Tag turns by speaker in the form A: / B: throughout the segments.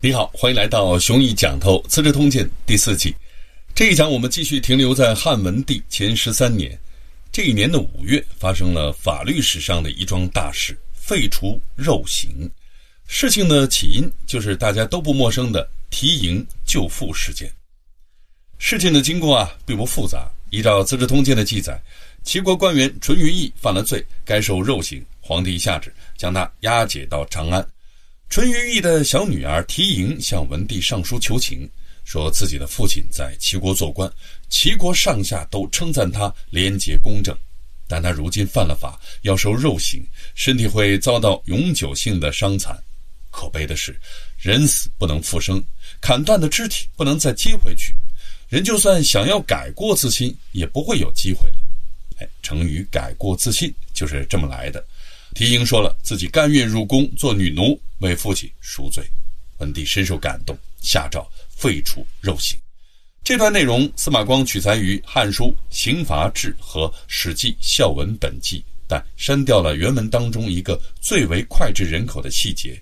A: 你好，欢迎来到《雄毅讲透资治通鉴》第四季。这一讲我们继续停留在汉文帝前十三年。这一年的五月，发生了法律史上的一桩大事——废除肉刑。事情的起因就是大家都不陌生的提营救父事件。事情的经过啊，并不复杂。依照《资治通鉴》的记载，齐国官员淳于意犯了罪，该受肉刑。皇帝下旨将他押解到长安。淳于意的小女儿缇萦向文帝上书求情，说自己的父亲在齐国做官，齐国上下都称赞他廉洁公正，但他如今犯了法，要受肉刑，身体会遭到永久性的伤残。可悲的是，人死不能复生，砍断的肢体不能再接回去，人就算想要改过自新，也不会有机会了。哎，成语“改过自新”就是这么来的。缇萦说了自己甘愿入宫做女奴。为父亲赎罪，文帝深受感动，下诏废除肉刑。这段内容司马光取材于《汉书·刑罚志》和《史记·孝文本纪》，但删掉了原文当中一个最为脍炙人口的细节：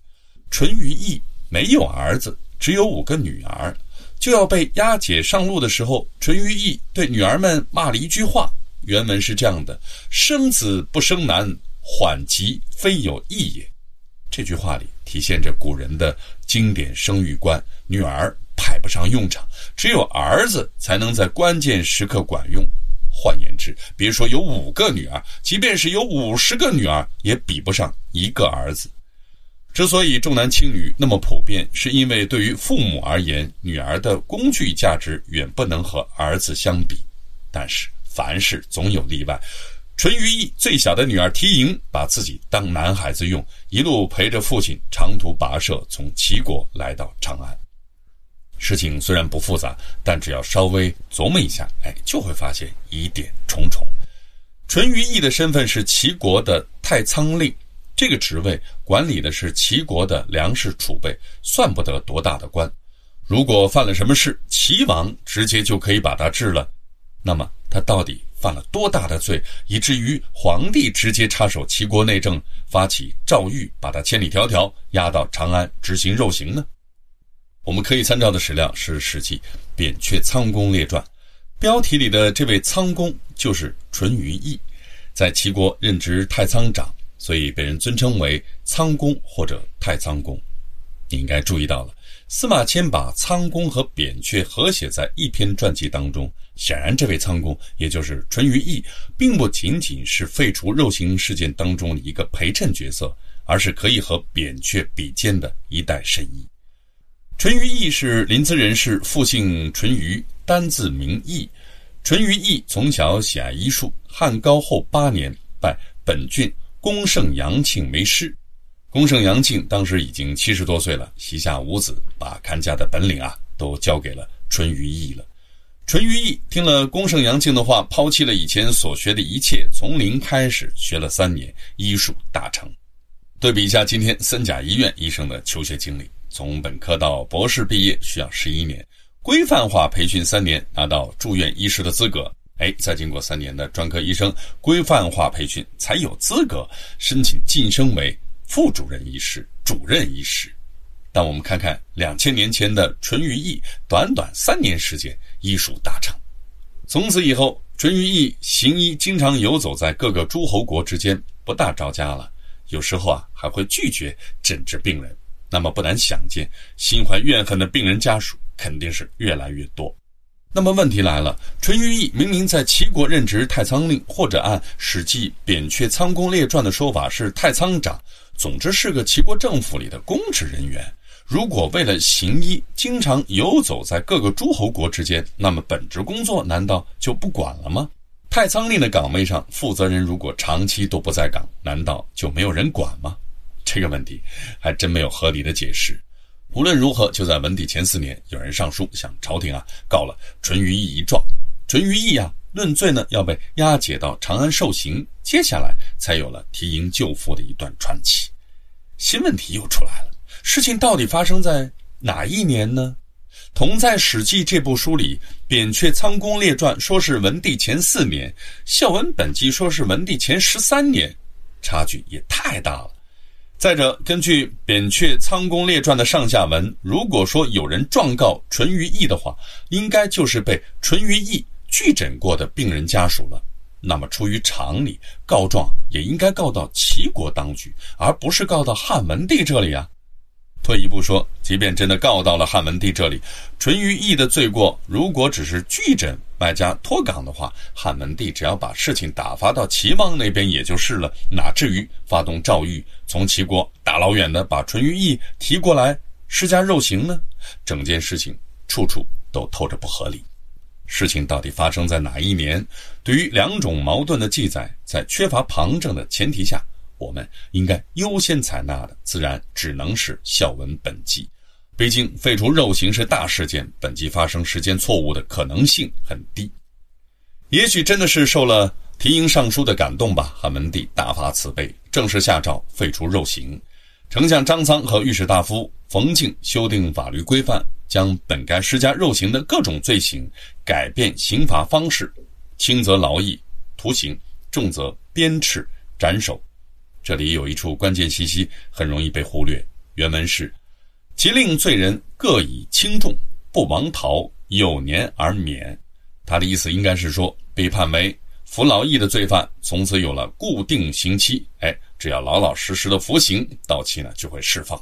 A: 淳于意没有儿子，只有五个女儿，就要被押解上路的时候，淳于意对女儿们骂了一句话。原文是这样的：“生子不生男，缓急非有意也。”这句话里体现着古人的经典生育观：女儿派不上用场，只有儿子才能在关键时刻管用。换言之，别说有五个女儿，即便是有五十个女儿，也比不上一个儿子。之所以重男轻女那么普遍，是因为对于父母而言，女儿的工具价值远不能和儿子相比。但是凡事总有例外。淳于意最小的女儿缇萦把自己当男孩子用，一路陪着父亲长途跋涉，从齐国来到长安。事情虽然不复杂，但只要稍微琢磨一下，哎，就会发现疑点重重。淳于意的身份是齐国的太仓令，这个职位管理的是齐国的粮食储备，算不得多大的官。如果犯了什么事，齐王直接就可以把他治了，那么他到底？犯了多大的罪，以至于皇帝直接插手齐国内政，发起诏狱，把他千里迢迢押到长安执行肉刑呢？我们可以参照的史料是《史记·扁鹊仓公列传》，标题里的这位仓公就是淳于意，在齐国任职太仓长，所以被人尊称为仓公或者太仓公。你应该注意到了。司马迁把仓公和扁鹊合写在一篇传记当中，显然这位仓公，也就是淳于意，并不仅仅是废除肉刑事件当中的一个陪衬角色，而是可以和扁鹊比肩的一代神医。淳于意是临淄人士，父姓淳于，单字名义。淳于意从小喜爱医术，汉高后八年拜本郡公圣杨庆为师。公圣杨庆当时已经七十多岁了，膝下无子，把看家的本领啊都交给了淳于意了。淳于意听了公圣杨庆的话，抛弃了以前所学的一切，从零开始学了三年，医术大成。对比一下今天三甲医院医生的求学经历，从本科到博士毕业需要十一年，规范化培训三年拿到住院医师的资格，哎，再经过三年的专科医生规范化培训，才有资格申请晋升为。副主任医师、主任医师，让我们看看两千年前的淳于意，短短三年时间，医术大成。从此以后，淳于意行医经常游走在各个诸侯国之间，不大着家了。有时候啊，还会拒绝诊治病人。那么，不难想见，心怀怨恨的病人家属肯定是越来越多。那么问题来了，淳于意明明在齐国任职太仓令，或者按《史记·扁鹊仓公列传》的说法是太仓长。总之是个齐国政府里的公职人员。如果为了行医，经常游走在各个诸侯国之间，那么本职工作难道就不管了吗？太仓令的岗位上，负责人如果长期都不在岗，难道就没有人管吗？这个问题还真没有合理的解释。无论如何，就在文帝前四年，有人上书向朝廷啊告了淳于意一状。淳于意啊论罪呢，要被押解到长安受刑。接下来才有了提营救父的一段传奇。新问题又出来了：事情到底发生在哪一年呢？同在《史记》这部书里，《扁鹊仓公列传》说是文帝前四年，《孝文本纪》说是文帝前十三年，差距也太大了。再者，根据《扁鹊仓宫列传》的上下文，如果说有人状告淳于意的话，应该就是被淳于意拒诊过的病人家属了。那么，出于常理，告状也应该告到齐国当局，而不是告到汉文帝这里啊。退一步说，即便真的告到了汉文帝这里，淳于意的罪过如果只是拒诊外加脱岗的话，汉文帝只要把事情打发到齐王那边也就是了，哪至于发动诏狱，从齐国大老远的把淳于意提过来施加肉刑呢？整件事情处处都透着不合理。事情到底发生在哪一年？对于两种矛盾的记载，在缺乏旁证的前提下，我们应该优先采纳的，自然只能是孝文本纪。毕竟废除肉刑是大事件，本纪发生时间错误的可能性很低。也许真的是受了提营尚书的感动吧，汉文帝大发慈悲，正式下诏废除肉刑。丞相张苍和御史大夫冯敬修订法律规范。将本该施加肉刑的各种罪行改变刑罚方式，轻则劳役、徒刑，重则鞭笞、斩首。这里有一处关键信息很容易被忽略。原文是：“其令罪人各以轻重，不亡逃，有年而免。”他的意思应该是说，被判为服劳役的罪犯，从此有了固定刑期。哎，只要老老实实的服刑，到期呢就会释放。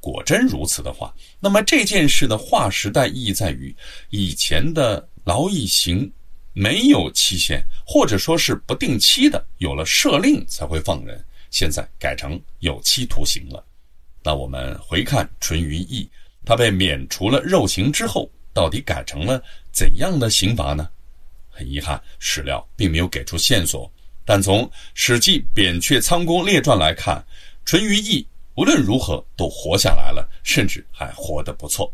A: 果真如此的话，那么这件事的划时代意义在于，以前的劳役刑没有期限，或者说是不定期的，有了赦令才会放人。现在改成有期徒刑了。那我们回看淳于意，他被免除了肉刑之后，到底改成了怎样的刑罚呢？很遗憾，史料并没有给出线索。但从《史记·扁鹊仓宫列传》来看，淳于意。无论如何都活下来了，甚至还活得不错。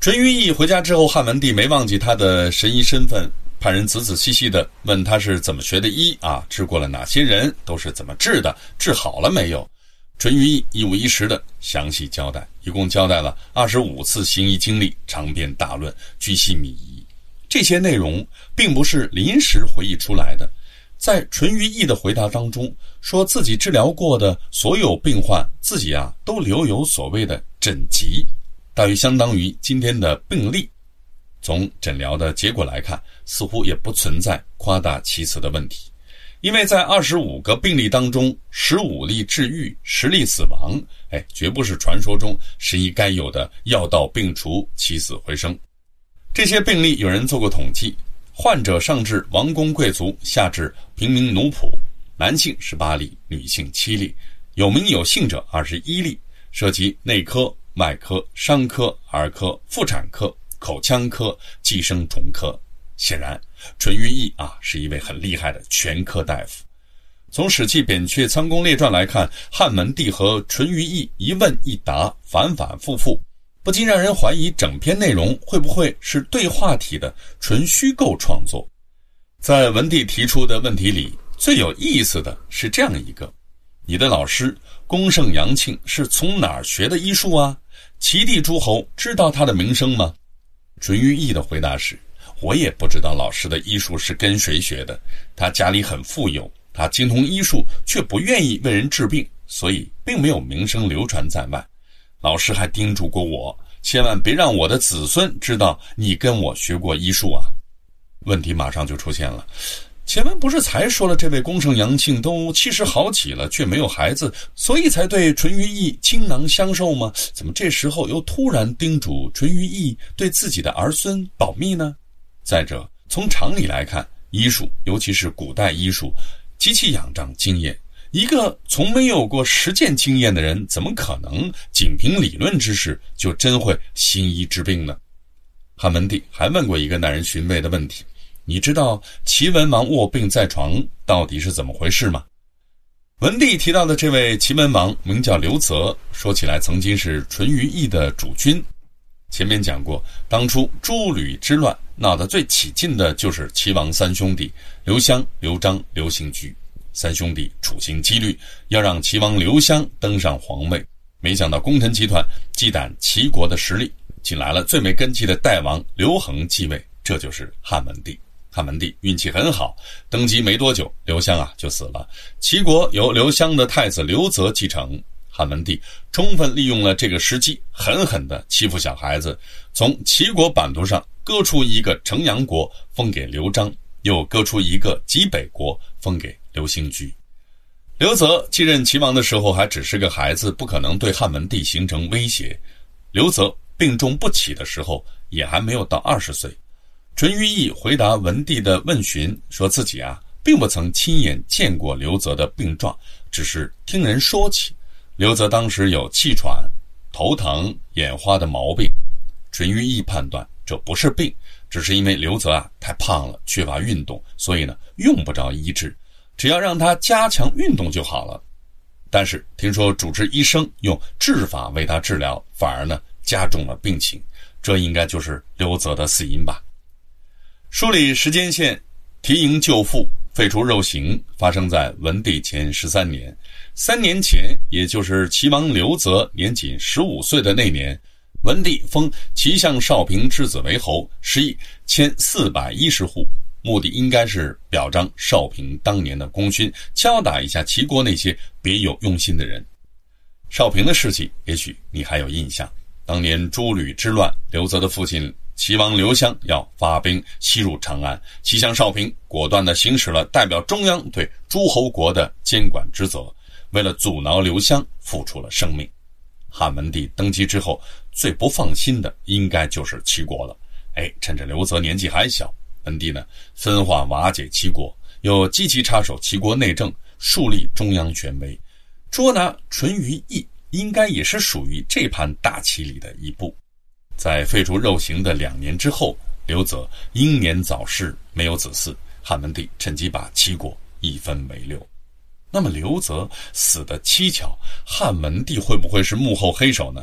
A: 淳于意回家之后，汉文帝没忘记他的神医身份，派人仔仔细细的问他是怎么学的医啊，治过了哪些人，都是怎么治的，治好了没有？淳于意一五一十的详细交代，一共交代了二十五次行医经历，长篇大论，巨细靡遗。这些内容并不是临时回忆出来的。在淳于意的回答当中，说自己治疗过的所有病患，自己啊都留有所谓的诊籍，大约相当于今天的病历。从诊疗的结果来看，似乎也不存在夸大其词的问题，因为在二十五个病例当中，十五例治愈，十例死亡，哎，绝不是传说中神医该有的药到病除，起死回生。这些病例有人做过统计。患者上至王公贵族，下至平民奴仆，男性十八例，女性七例，有名有姓者二十一例，涉及内科、外科、伤科、儿科、妇产科、口腔科、寄生虫科。显然，淳于意啊是一位很厉害的全科大夫。从《史记·扁鹊仓宫列传》来看，汉文帝和淳于意一问一答，反反复复。不禁让人怀疑，整篇内容会不会是对话体的纯虚构创作？在文帝提出的问题里，最有意思的是这样一个：你的老师公圣杨庆是从哪儿学的医术啊？齐地诸侯知道他的名声吗？淳于意的回答是：我也不知道老师的医术是跟谁学的。他家里很富有，他精通医术，却不愿意为人治病，所以并没有名声流传在外。老师还叮嘱过我，千万别让我的子孙知道你跟我学过医术啊！问题马上就出现了，前文不是才说了，这位公圣杨庆都七十好几了，却没有孩子，所以才对淳于意倾囊相授吗？怎么这时候又突然叮嘱淳于意对自己的儿孙保密呢？再者，从常理来看，医术，尤其是古代医术，极其仰仗经验。一个从没有过实践经验的人，怎么可能仅凭理论知识就真会行医治病呢？汉文帝还问过一个耐人寻味的问题：“你知道齐文王卧病在床到底是怎么回事吗？”文帝提到的这位齐文王名叫刘泽，说起来曾经是淳于意的主君。前面讲过，当初诸吕之乱闹得最起劲的就是齐王三兄弟刘襄、刘璋、刘行居。三兄弟处心积虑要让齐王刘襄登上皇位，没想到功臣集团忌惮齐国的实力，请来了最没根基的代王刘恒继位，这就是汉文帝。汉文帝运气很好，登基没多久，刘襄啊就死了。齐国由刘襄的太子刘泽继承，汉文帝充分利用了这个时机，狠狠地欺负小孩子，从齐国版图上割出一个城阳国，封给刘璋，又割出一个济北国，封给刘兴居。刘泽继任齐王的时候还只是个孩子，不可能对汉文帝形成威胁。刘泽病重不起的时候，也还没有到二十岁。淳于意回答文帝的问询，说自己啊，并不曾亲眼见过刘泽的病状，只是听人说起。刘泽当时有气喘、头疼、眼花的毛病。淳于意判断这不是病，只是因为刘泽啊太胖了，缺乏运动，所以呢用不着医治，只要让他加强运动就好了。但是听说主治医生用治法为他治疗，反而呢加重了病情，这应该就是刘泽的死因吧。梳理时间线，提营救父。废除肉刑发生在文帝前十三年，三年前，也就是齐王刘泽年仅十五岁的那年，文帝封齐相少平之子为侯，示意迁四百一十户，目的应该是表彰少平当年的功勋，敲打一下齐国那些别有用心的人。少平的事迹，也许你还有印象，当年诸吕之乱，刘泽的父亲。齐王刘襄要发兵西入长安，齐相少平果断地行使了代表中央对诸侯国的监管职责，为了阻挠刘襄，付出了生命。汉文帝登基之后，最不放心的应该就是齐国了。哎，趁着刘泽年纪还小，文帝呢分化瓦解齐国，又积极插手齐国内政，树立中央权威，捉拿淳于意，应该也是属于这盘大棋里的一步。在废除肉刑的两年之后，刘泽英年早逝，没有子嗣。汉文帝趁机把齐国一分为六。那么刘泽死的蹊跷，汉文帝会不会是幕后黑手呢？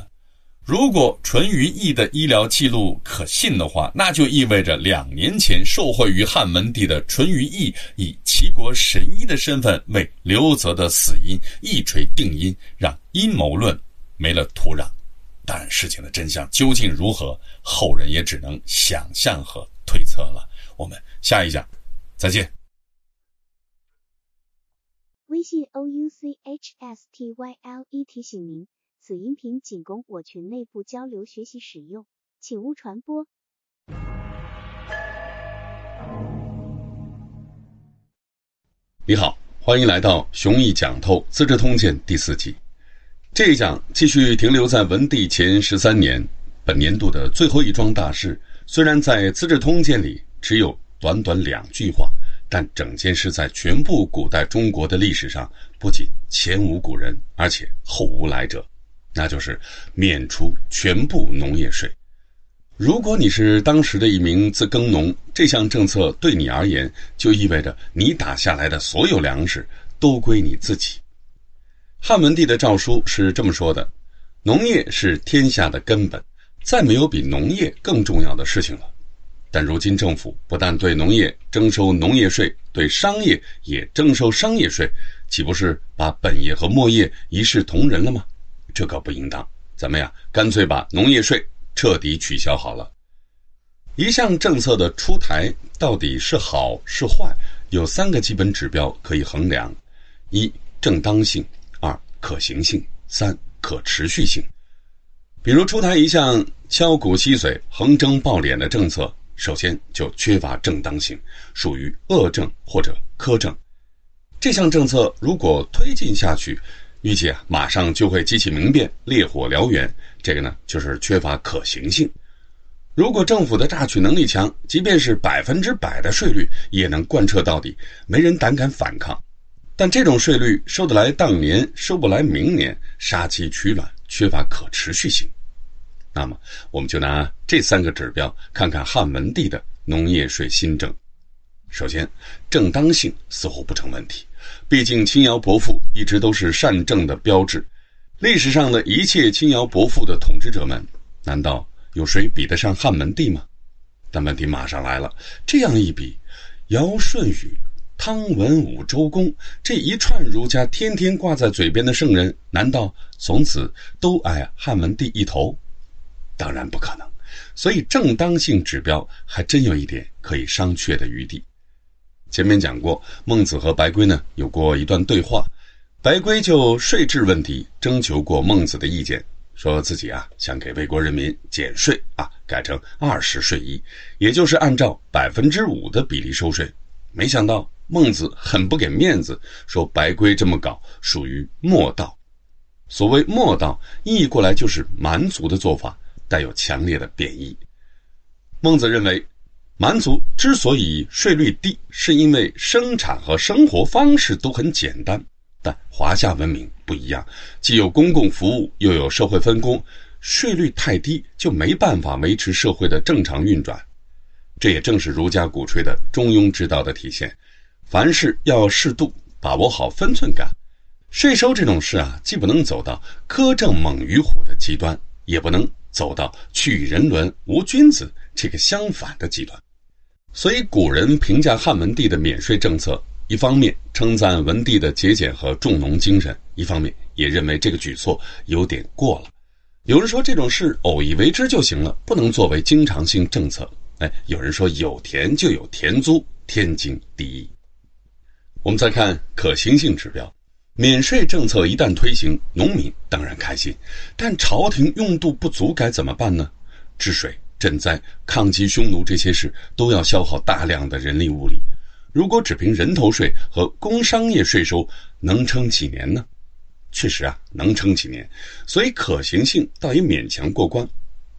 A: 如果淳于意的医疗记录可信的话，那就意味着两年前受惠于汉文帝的淳于意，以齐国神医的身份为刘泽的死因一锤定音，让阴谋论没了土壤。但事情的真相究竟如何，后人也只能想象和推测了。我们下一讲再见。
B: 微信 o u c h s t y l e 提醒您，此音频仅供我群内部交流学习使用，请勿传播。
A: 你好，欢迎来到熊毅讲透《资治通鉴》第四集。这一讲继续停留在文帝前十三年，本年度的最后一桩大事。虽然在《资治通鉴》里只有短短两句话，但整件事在全部古代中国的历史上不仅前无古人，而且后无来者，那就是免除全部农业税。如果你是当时的一名自耕农，这项政策对你而言就意味着你打下来的所有粮食都归你自己。汉文帝的诏书是这么说的：“农业是天下的根本，再没有比农业更重要的事情了。但如今政府不但对农业征收农业税，对商业也征收商业税，岂不是把本业和末业一视同仁了吗？这可不应当。咱们呀？干脆把农业税彻底取消好了。一项政策的出台到底是好是坏，有三个基本指标可以衡量：一、正当性。”可行性三可持续性，比如出台一项敲骨吸髓、横征暴敛的政策，首先就缺乏正当性，属于恶政或者苛政。这项政策如果推进下去，预计啊马上就会激起民变，烈火燎原。这个呢就是缺乏可行性。如果政府的榨取能力强，即便是百分之百的税率也能贯彻到底，没人胆敢反抗。但这种税率收得来当年，收不来明年，杀鸡取卵，缺乏可持续性。那么，我们就拿这三个指标看看汉文帝的农业税新政。首先，正当性似乎不成问题，毕竟轻徭薄赋一直都是善政的标志。历史上的一切轻徭薄赋的统治者们，难道有谁比得上汉文帝吗？但问题马上来了，这样一比，尧舜禹。汤文武周公这一串儒家天天挂在嘴边的圣人，难道从此都挨汉文帝一头？当然不可能。所以正当性指标还真有一点可以商榷的余地。前面讲过，孟子和白圭呢有过一段对话，白圭就税制问题征求过孟子的意见，说自己啊想给魏国人民减税啊，改成二十税一，也就是按照百分之五的比例收税。没想到孟子很不给面子，说白圭这么搞属于莫道。所谓莫道，译过来就是蛮族的做法，带有强烈的贬义。孟子认为，蛮族之所以税率低，是因为生产和生活方式都很简单。但华夏文明不一样，既有公共服务，又有社会分工，税率太低就没办法维持社会的正常运转。这也正是儒家鼓吹的中庸之道的体现。凡事要适度，把握好分寸感。税收这种事啊，既不能走到苛政猛于虎的极端，也不能走到去人伦无君子这个相反的极端。所以古人评价汉文帝的免税政策。一方面称赞文帝的节俭和重农精神，一方面也认为这个举措有点过了。有人说这种事偶一为之就行了，不能作为经常性政策。哎，有人说有田就有田租，天经地义。我们再看可行性指标，免税政策一旦推行，农民当然开心，但朝廷用度不足该怎么办呢？治水、赈灾、抗击匈奴这些事都要消耗大量的人力物力。如果只凭人头税和工商业税收，能撑几年呢？确实啊，能撑几年，所以可行性倒也勉强过关。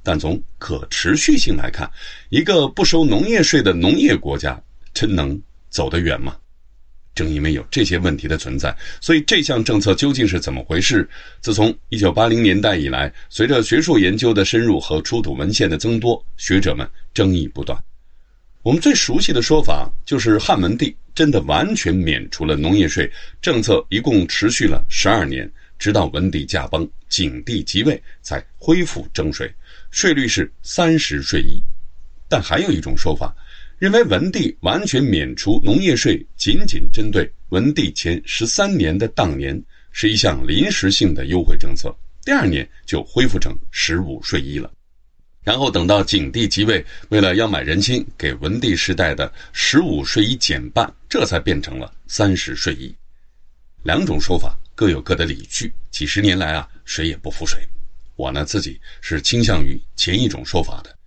A: 但从可持续性来看，一个不收农业税的农业国家，真能走得远吗？正因为有这些问题的存在，所以这项政策究竟是怎么回事？自从一九八零年代以来，随着学术研究的深入和出土文献的增多，学者们争议不断。我们最熟悉的说法就是汉文帝真的完全免除了农业税，政策一共持续了十二年，直到文帝驾崩、景帝即位才恢复征税，税率是三十税一。但还有一种说法，认为文帝完全免除农业税仅仅针对文帝前十三年的当年，是一项临时性的优惠政策，第二年就恢复成十五税一了。然后等到景帝即位，为了要买人心，给文帝时代的十五税一减半，这才变成了三十税一。两种说法各有各的理据，几十年来啊，谁也不服谁。我呢自己是倾向于前一种说法的，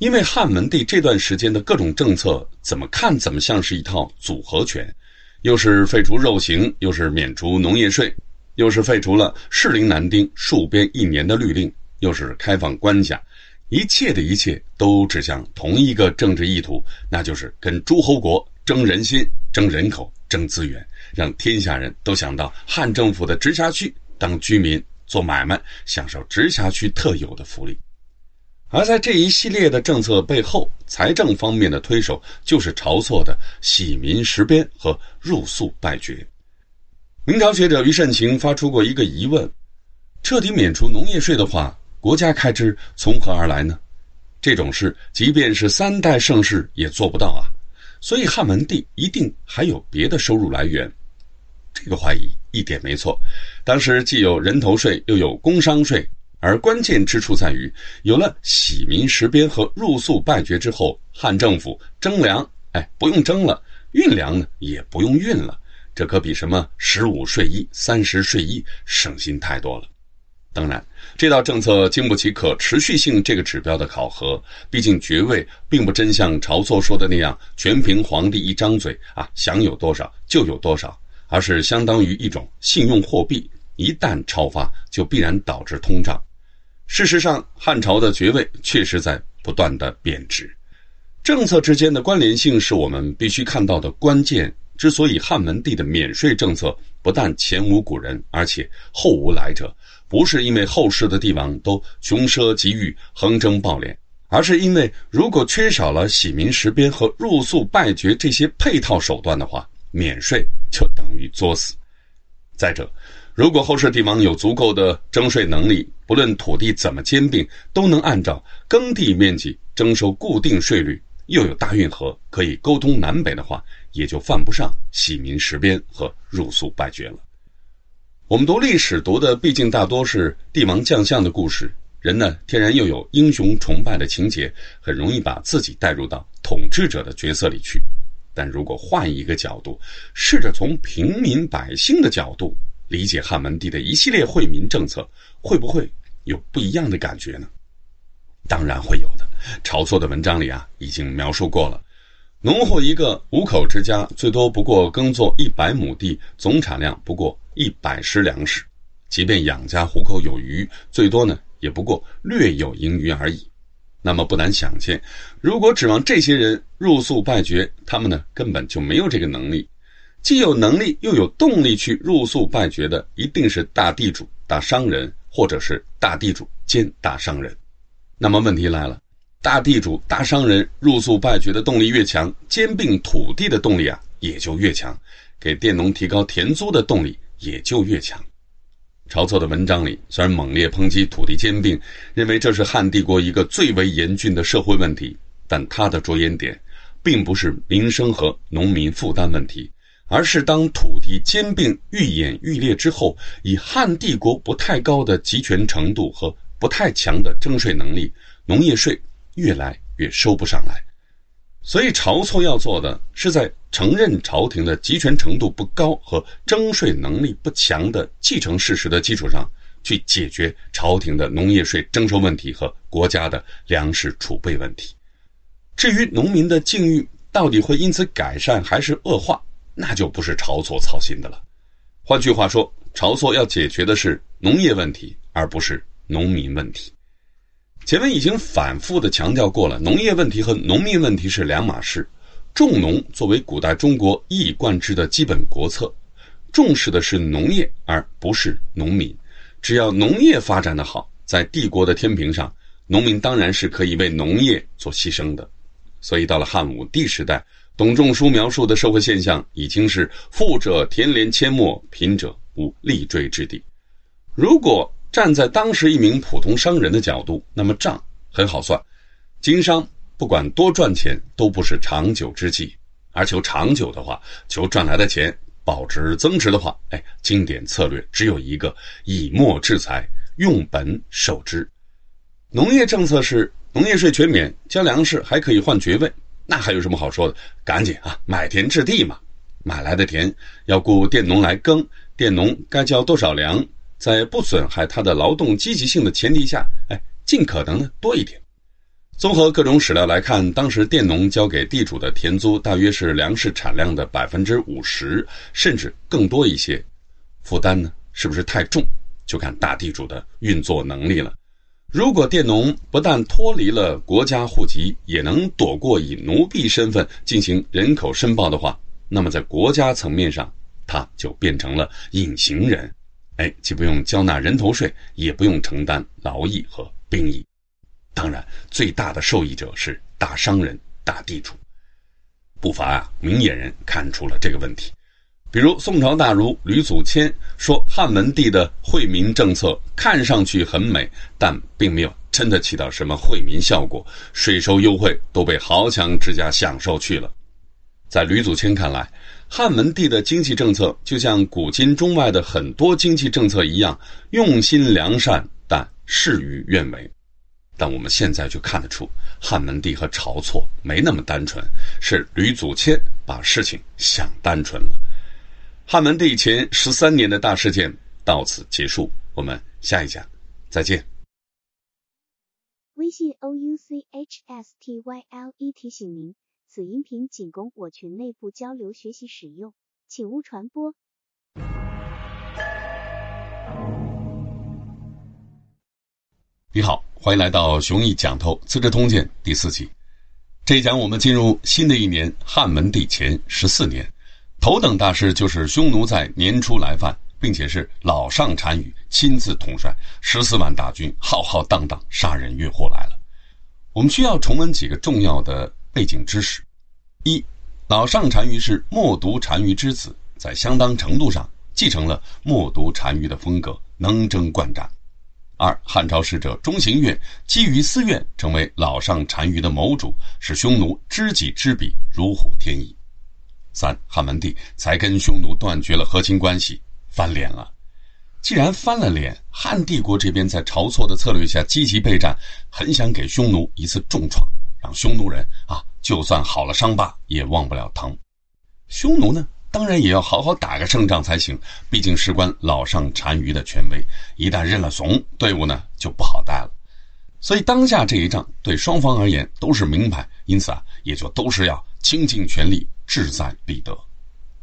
A: 因为汉文帝这段时间的各种政策，怎么看怎么像是一套组合拳，又是废除肉刑，又是免除农业税，又是废除了适龄男丁戍边一年的律令，又是开放关卡。一切的一切都指向同一个政治意图，那就是跟诸侯国争人心、争人口、争资源，让天下人都想到汉政府的直辖区当居民、做买卖，享受直辖区特有的福利。而在这一系列的政策背后，财政方面的推手就是晁错的洗民实边和入粟败爵。明朝学者于慎勤发出过一个疑问：彻底免除农业税的话。国家开支从何而来呢？这种事，即便是三代盛世也做不到啊！所以汉文帝一定还有别的收入来源。这个怀疑一点没错。当时既有人头税，又有工商税，而关键之处在于，有了洗民实边和入粟败爵之后，汉政府征粮，哎，不用征了；运粮呢，也不用运了。这可比什么十五税一、三十税一省心太多了。当然，这道政策经不起可持续性这个指标的考核。毕竟爵位并不真像晁错说的那样，全凭皇帝一张嘴啊，想有多少就有多少，而是相当于一种信用货币，一旦超发，就必然导致通胀。事实上，汉朝的爵位确实在不断的贬值。政策之间的关联性是我们必须看到的关键。之所以汉文帝的免税政策不但前无古人，而且后无来者。不是因为后世的帝王都穷奢极欲、横征暴敛，而是因为如果缺少了洗民实边和入粟败爵这些配套手段的话，免税就等于作死。再者，如果后世帝王有足够的征税能力，不论土地怎么兼并，都能按照耕地面积征收固定税率，又有大运河可以沟通南北的话，也就犯不上洗民实边和入粟败爵了。我们读历史读的毕竟大多是帝王将相的故事，人呢天然又有英雄崇拜的情节，很容易把自己带入到统治者的角色里去。但如果换一个角度，试着从平民百姓的角度理解汉文帝的一系列惠民政策，会不会有不一样的感觉呢？当然会有的。晁错的文章里啊，已经描述过了。农户一个五口之家，最多不过耕作一百亩地，总产量不过一百石粮食。即便养家糊口有余，最多呢也不过略有盈余而已。那么不难想见，如果指望这些人入宿拜爵，他们呢根本就没有这个能力。既有能力又有动力去入宿拜爵的，一定是大地主、大商人，或者是大地主兼大商人。那么问题来了，大地主、大商人入宿拜爵的动力越强，兼并土地的动力啊也就越强，给佃农提高田租的动力也就越强。晁错的文章里虽然猛烈抨击土地兼并，认为这是汉帝国一个最为严峻的社会问题，但他的着眼点并不是民生和农民负担问题，而是当土地兼并愈演愈烈之后，以汉帝国不太高的集权程度和不太强的征税能力，农业税越来越收不上来。所以，晁错要做的是在承认朝廷的集权程度不高和征税能力不强的继承事实的基础上，去解决朝廷的农业税征收问题和国家的粮食储备问题。至于农民的境遇到底会因此改善还是恶化，那就不是晁错操心的了。换句话说，晁错要解决的是农业问题，而不是农民问题。前面已经反复的强调过了，农业问题和农民问题是两码事。重农作为古代中国一以贯之的基本国策，重视的是农业而不是农民。只要农业发展的好，在帝国的天平上，农民当然是可以为农业做牺牲的。所以到了汉武帝时代，董仲舒描述的社会现象已经是富者田连阡陌，贫者无立锥之地。如果站在当时一名普通商人的角度，那么账很好算。经商不管多赚钱，都不是长久之计。而求长久的话，求赚来的钱保值增值的话，哎，经典策略只有一个：以墨制财，用本守之。农业政策是农业税全免，交粮食还可以换爵位，那还有什么好说的？赶紧啊，买田置地嘛！买来的田要雇佃农来耕，佃农该交多少粮？在不损害他的劳动积极性的前提下，哎，尽可能的多一点。综合各种史料来看，当时佃农交给地主的田租大约是粮食产量的百分之五十，甚至更多一些。负担呢，是不是太重？就看大地主的运作能力了。如果佃农不但脱离了国家户籍，也能躲过以奴婢身份进行人口申报的话，那么在国家层面上，他就变成了隐形人。哎，既不用交纳人头税，也不用承担劳役和兵役。当然，最大的受益者是大商人、大地主。不乏啊明眼人看出了这个问题，比如宋朝大儒吕祖谦说：“汉文帝的惠民政策看上去很美，但并没有真的起到什么惠民效果，税收优惠都被豪强之家享受去了。”在吕祖谦看来。汉文帝的经济政策就像古今中外的很多经济政策一样，用心良善，但事与愿违。但我们现在就看得出，汉文帝和晁错没那么单纯，是吕祖谦把事情想单纯了。汉文帝前十三年的大事件到此结束，我们下一讲再见。
B: 微信 o u c h s t y l e 提醒您。此音频仅供我群内部交流学习使用，请勿传播。
A: 你好，欢迎来到雄毅讲透《资治通鉴》第四期。这一讲我们进入新的一年汉文帝前十四年，头等大事就是匈奴在年初来犯，并且是老上单于亲自统帅十四万大军，浩浩荡荡杀人越货来了。我们需要重温几个重要的。背景知识：一，老上单于是冒读单于之子，在相当程度上继承了冒读单于的风格，能征惯战。二，汉朝使者钟行月基于私怨，成为老上单于的谋主，使匈奴知己知彼，如虎添翼。三，汉文帝才跟匈奴断绝了和亲关系，翻脸了。既然翻了脸，汉帝国这边在晁错的策略下积极备战，很想给匈奴一次重创。让匈奴人啊，就算好了伤疤也忘不了疼。匈奴呢，当然也要好好打个胜仗才行。毕竟事关老上单于的权威，一旦认了怂，队伍呢就不好带了。所以当下这一仗对双方而言都是明牌，因此啊，也就都是要倾尽全力，志在必得。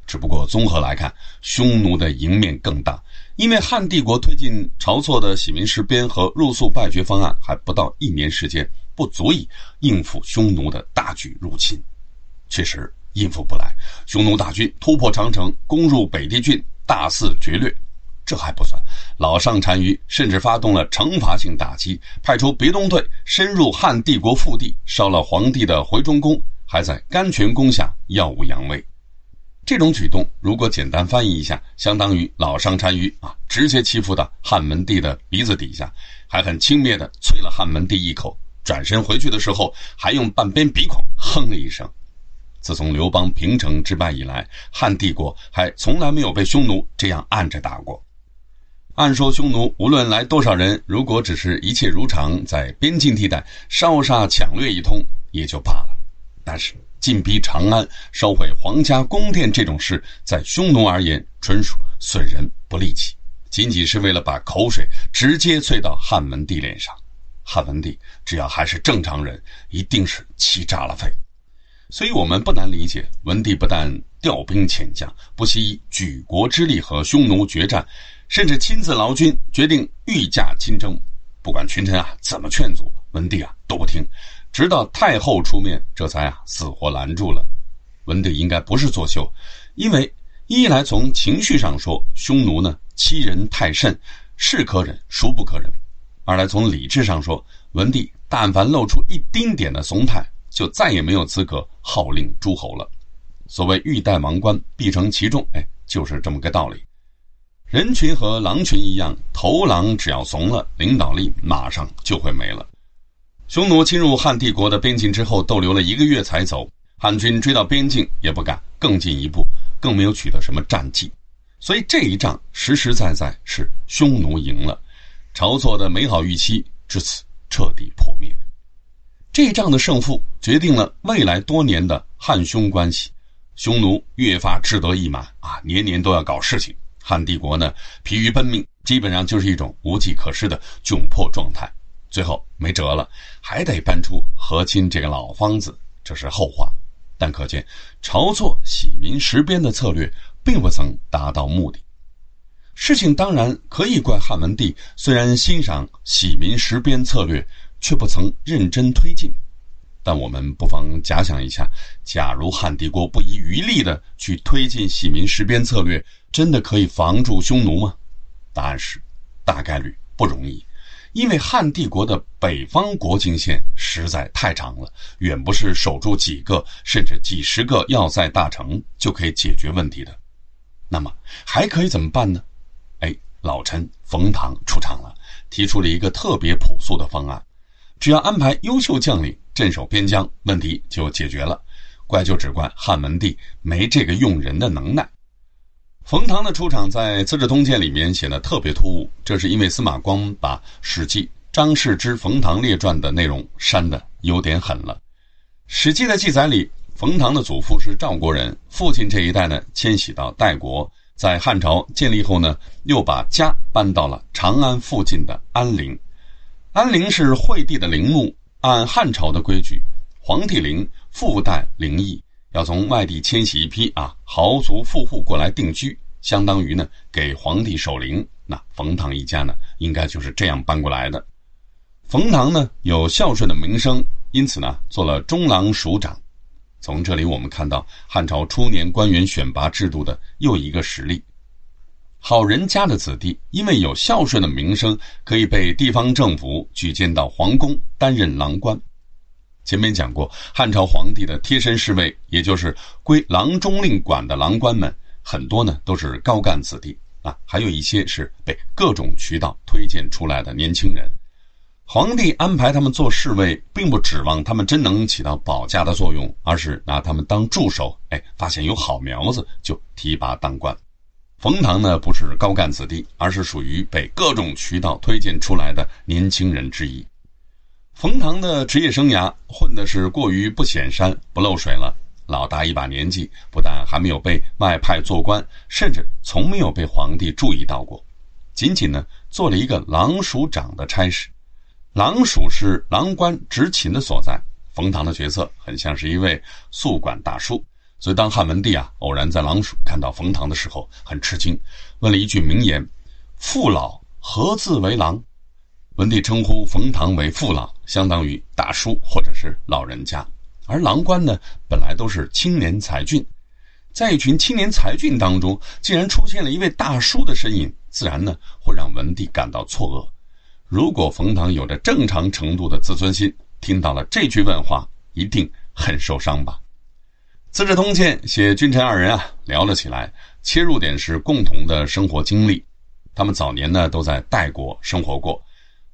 A: 只不过综合来看，匈奴的赢面更大，因为汉帝国推进晁错的洗民事边和入宿败绝方案还不到一年时间，不足以应付匈奴的大举入侵。确实应付不来，匈奴大军突破长城，攻入北地郡，大肆劫掠。这还不算，老上单于甚至发动了惩罚性打击，派出别动队深入汉帝国腹地，烧了皇帝的回中宫，还在甘泉宫下耀武扬威。这种举动，如果简单翻译一下，相当于老上单于啊，直接欺负到汉文帝的鼻子底下，还很轻蔑地啐了汉文帝一口，转身回去的时候，还用半边鼻孔哼了一声。自从刘邦平城之败以来，汉帝国还从来没有被匈奴这样按着打过。按说匈奴无论来多少人，如果只是一切如常，在边境地带烧杀抢掠一通也就罢了。但是进逼长安、烧毁皇家宫殿这种事，在匈奴而言纯属损人不利己，仅仅是为了把口水直接啐到汉文帝脸上。汉文帝只要还是正常人，一定是气炸了肺。所以，我们不难理解，文帝不但调兵遣将，不惜举国之力和匈奴决战，甚至亲自劳军，决定御驾亲征。不管群臣啊怎么劝阻，文帝啊都不听，直到太后出面，这才啊死活拦住了。文帝应该不是作秀，因为一来从情绪上说，匈奴呢欺人太甚，是可忍，孰不可忍；二来从理智上说，文帝但凡露出一丁点的怂态。就再也没有资格号令诸侯了。所谓欲戴王冠，必承其重，哎，就是这么个道理。人群和狼群一样，头狼只要怂了，领导力马上就会没了。匈奴侵入汉帝国的边境之后，逗留了一个月才走。汉军追到边境也不敢更进一步，更没有取得什么战绩。所以这一仗实实在在是匈奴赢了，晁错的美好预期至此彻底破灭。这一仗的胜负决定了未来多年的汉匈关系，匈奴越发志得意满啊，年年都要搞事情。汉帝国呢，疲于奔命，基本上就是一种无计可施的窘迫状态。最后没辙了，还得搬出和亲这个老方子，这是后话。但可见，晁错洗民实边的策略并不曾达到目的。事情当然可以怪汉文帝，虽然欣赏洗民实边策略。却不曾认真推进，但我们不妨假想一下：假如汉帝国不遗余力地去推进洗民实边策略，真的可以防住匈奴吗？答案是，大概率不容易，因为汉帝国的北方国境线实在太长了，远不是守住几个甚至几十个要塞大城就可以解决问题的。那么还可以怎么办呢？哎，老臣冯唐出场了，提出了一个特别朴素的方案。只要安排优秀将领镇守边疆，问题就解决了。怪就只怪汉文帝没这个用人的能耐。冯唐的出场在《资治通鉴》里面显得特别突兀，这是因为司马光把《史记·张氏之冯唐列传》的内容删的有点狠了。《史记》的记载里，冯唐的祖父是赵国人，父亲这一代呢迁徙到代国，在汉朝建立后呢，又把家搬到了长安附近的安陵。安陵是惠帝的陵墓，按汉朝的规矩，皇帝陵附带陵邑，要从外地迁徙一批啊豪族富户过来定居，相当于呢给皇帝守陵。那冯唐一家呢，应该就是这样搬过来的。冯唐呢有孝顺的名声，因此呢做了中郎署长。从这里我们看到汉朝初年官员选拔制度的又一个实例。好人家的子弟，因为有孝顺的名声，可以被地方政府举荐到皇宫担任郎官。前面讲过，汉朝皇帝的贴身侍卫，也就是归郎中令管的郎官们，很多呢都是高干子弟啊，还有一些是被各种渠道推荐出来的年轻人。皇帝安排他们做侍卫，并不指望他们真能起到保家的作用，而是拿他们当助手。哎，发现有好苗子，就提拔当官。冯唐呢，不是高干子弟，而是属于被各种渠道推荐出来的年轻人之一。冯唐的职业生涯混的是过于不显山不漏水了，老大一把年纪，不但还没有被外派做官，甚至从没有被皇帝注意到过，仅仅呢做了一个郎署长的差事。郎署是郎官执勤的所在。冯唐的角色很像是一位宿管大叔，所以当汉文帝啊偶然在郎署看到冯唐的时候，很吃惊，问了一句名言：“父老何自为郎？”文帝称呼冯唐为父老，相当于大叔或者是老人家。而郎官呢，本来都是青年才俊，在一群青年才俊当中，竟然出现了一位大叔的身影，自然呢会让文帝感到错愕。如果冯唐有着正常程度的自尊心，听到了这句问话，一定很受伤吧？《资治通鉴》写君臣二人啊聊了起来，切入点是共同的生活经历。他们早年呢都在代国生活过。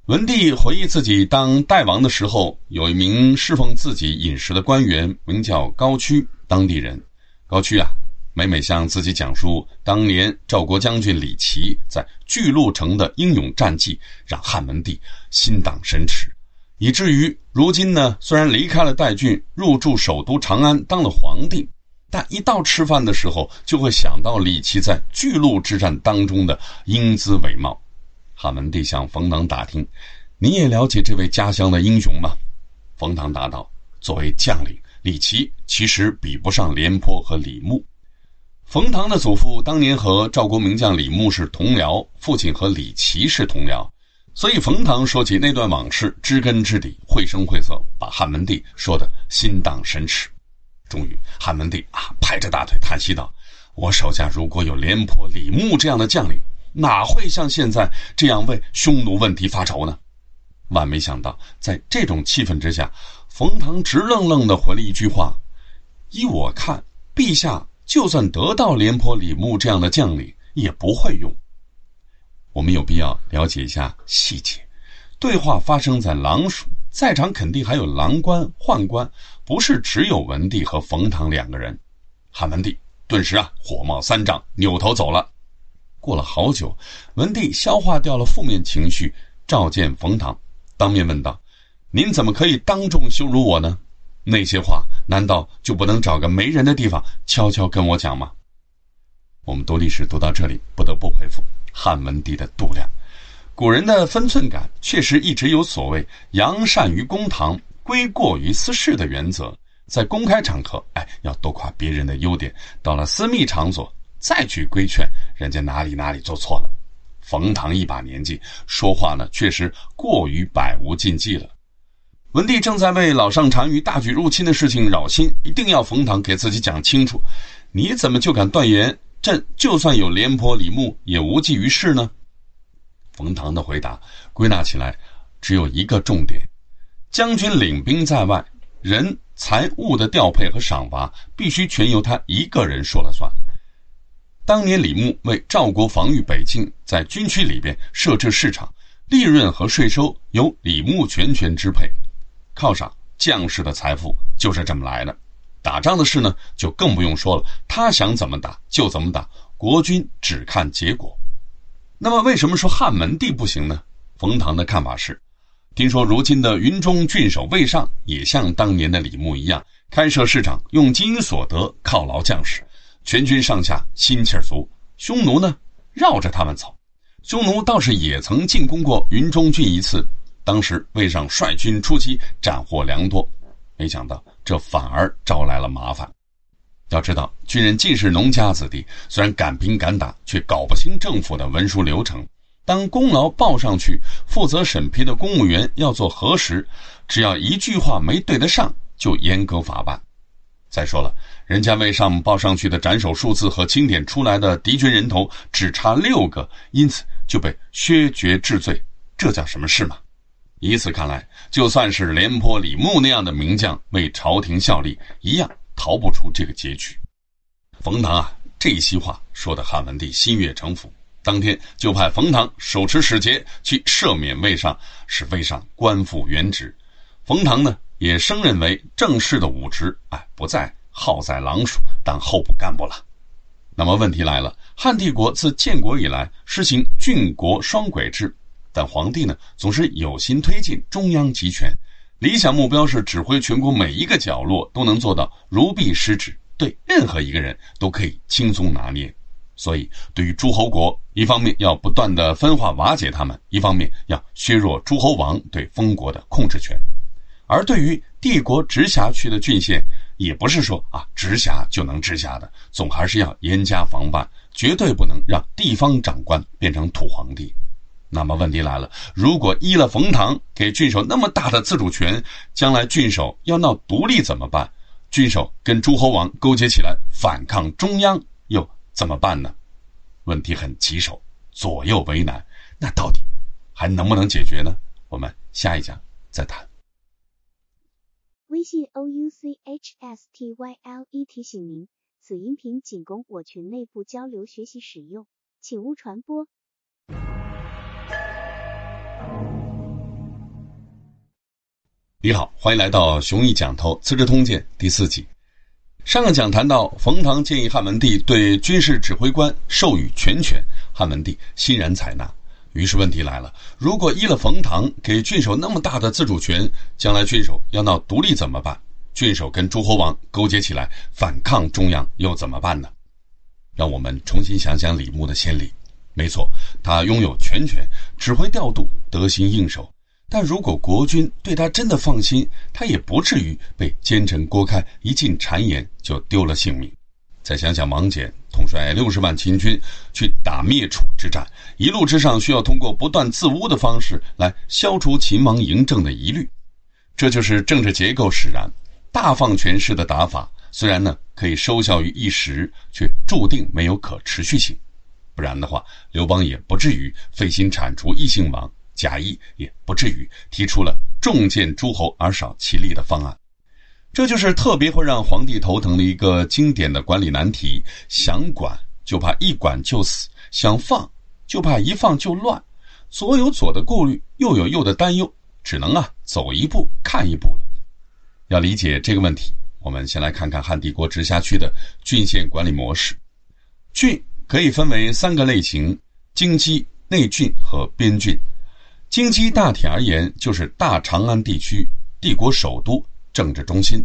A: 文帝回忆自己当代王的时候，有一名侍奉自己饮食的官员，名叫高屈，当地人。高屈啊，每每向自己讲述当年赵国将军李琦在巨鹿城的英勇战绩，让汉文帝心荡神驰。以至于如今呢，虽然离开了代郡，入住首都长安当了皇帝，但一到吃饭的时候，就会想到李琦在巨鹿之战当中的英姿伟貌。汉文帝向冯唐打听：“你也了解这位家乡的英雄吗？”冯唐答道：“作为将领，李琦其实比不上廉颇和李牧。冯唐的祖父当年和赵国名将李牧是同僚，父亲和李琦是同僚。”所以，冯唐说起那段往事，知根知底，绘声绘色，把汉文帝说得心荡神驰。终于，汉文帝啊，拍着大腿叹息道：“我手下如果有廉颇、李牧这样的将领，哪会像现在这样为匈奴问题发愁呢？”万没想到，在这种气氛之下，冯唐直愣愣地回了一句话：“依我看，陛下就算得到廉颇、李牧这样的将领，也不会用。”我们有必要了解一下细节。对话发生在狼署，在场肯定还有郎官、宦官，不是只有文帝和冯唐两个人。汉文帝顿时啊火冒三丈，扭头走了。过了好久，文帝消化掉了负面情绪，召见冯唐，当面问道：“您怎么可以当众羞辱我呢？那些话难道就不能找个没人的地方悄悄跟我讲吗？”我们读历史读到这里，不得不佩服。汉文帝的度量，古人的分寸感确实一直有所谓“扬善于公堂，归过于私事”的原则。在公开场合，哎，要多夸别人的优点；到了私密场所，再去规劝人家哪里哪里做错了。冯唐一把年纪，说话呢确实过于百无禁忌了。文帝正在为老上单于大举入侵的事情扰心，一定要冯唐给自己讲清楚：你怎么就敢断言？朕就算有廉颇、李牧，也无济于事呢。冯唐的回答归纳起来只有一个重点：将军领兵在外，人财物的调配和赏罚必须全由他一个人说了算。当年李牧为赵国防御北境，在军区里边设置市场，利润和税收由李牧全权支配，犒赏将士的财富就是这么来的。打仗的事呢，就更不用说了。他想怎么打就怎么打，国军只看结果。那么，为什么说汉文帝不行呢？冯唐的看法是：听说如今的云中郡守魏尚也像当年的李牧一样，开设市场，用金银所得犒劳将士，全军上下心气儿足。匈奴呢，绕着他们走。匈奴倒是也曾进攻过云中郡一次，当时魏尚率军出击，斩获良多。没想到。这反而招来了麻烦。要知道，军人尽是农家子弟，虽然敢拼敢打，却搞不清政府的文书流程。当功劳报上去，负责审批的公务员要做核实，只要一句话没对得上，就严格法办。再说了，人家魏尚报上去的斩首数字和清点出来的敌军人头只差六个，因此就被削爵治罪，这叫什么事吗？以此看来，就算是廉颇、李牧那样的名将为朝廷效力，一样逃不出这个结局。冯唐啊，这一席话说的汉文帝心悦诚服，当天就派冯唐手持使节去赦免魏尚，使魏尚官复原职。冯唐呢，也升任为正式的武职，哎，不再耗在郎署当候补干部了。那么问题来了，汉帝国自建国以来实行郡国双轨制。但皇帝呢，总是有心推进中央集权，理想目标是指挥全国每一个角落都能做到如臂使指，对任何一个人都可以轻松拿捏。所以，对于诸侯国，一方面要不断的分化瓦解他们，一方面要削弱诸侯王对封国的控制权。而对于帝国直辖区的郡县，也不是说啊直辖就能直辖的，总还是要严加防范，绝对不能让地方长官变成土皇帝。那么问题来了，如果依了冯唐给郡守那么大的自主权，将来郡守要闹独立怎么办？郡守跟诸侯王勾结起来反抗中央又？怎么办呢？问题很棘手，左右为难，那到底还能不能解决呢？我们下一讲再谈。
B: 微信 o u c h s t y l e 提醒您，此音频仅供我群内部交流学习使用，请勿传播。
A: 你好，欢迎来到雄毅讲头《资治通鉴》第四集。上个讲谈到，冯唐建议汉文帝对军事指挥官授予全权，汉文帝欣然采纳。于是问题来了：如果依了冯唐给郡守那么大的自主权，将来郡守要闹独立怎么办？郡守跟诸侯王勾结起来反抗中央又怎么办呢？让我们重新想想李牧的先例。没错，他拥有全权，指挥调度，得心应手。但如果国君对他真的放心，他也不至于被奸臣郭开一进谗言就丢了性命。再想想王翦统帅六十万秦军去打灭楚之战，一路之上需要通过不断自污的方式来消除秦王嬴政的疑虑，这就是政治结构使然。大放权势的打法，虽然呢可以收效于一时，却注定没有可持续性。不然的话，刘邦也不至于费心铲除异姓王。贾谊也不至于提出了重建诸侯而少其力的方案，这就是特别会让皇帝头疼的一个经典的管理难题：想管就怕一管就死，想放就怕一放就乱，左有左的顾虑，右有右的担忧，只能啊走一步看一步了。要理解这个问题，我们先来看看汉帝国直辖区的郡县管理模式。郡可以分为三个类型：京畿、内郡和边郡。京畿大体而言，就是大长安地区帝国首都政治中心；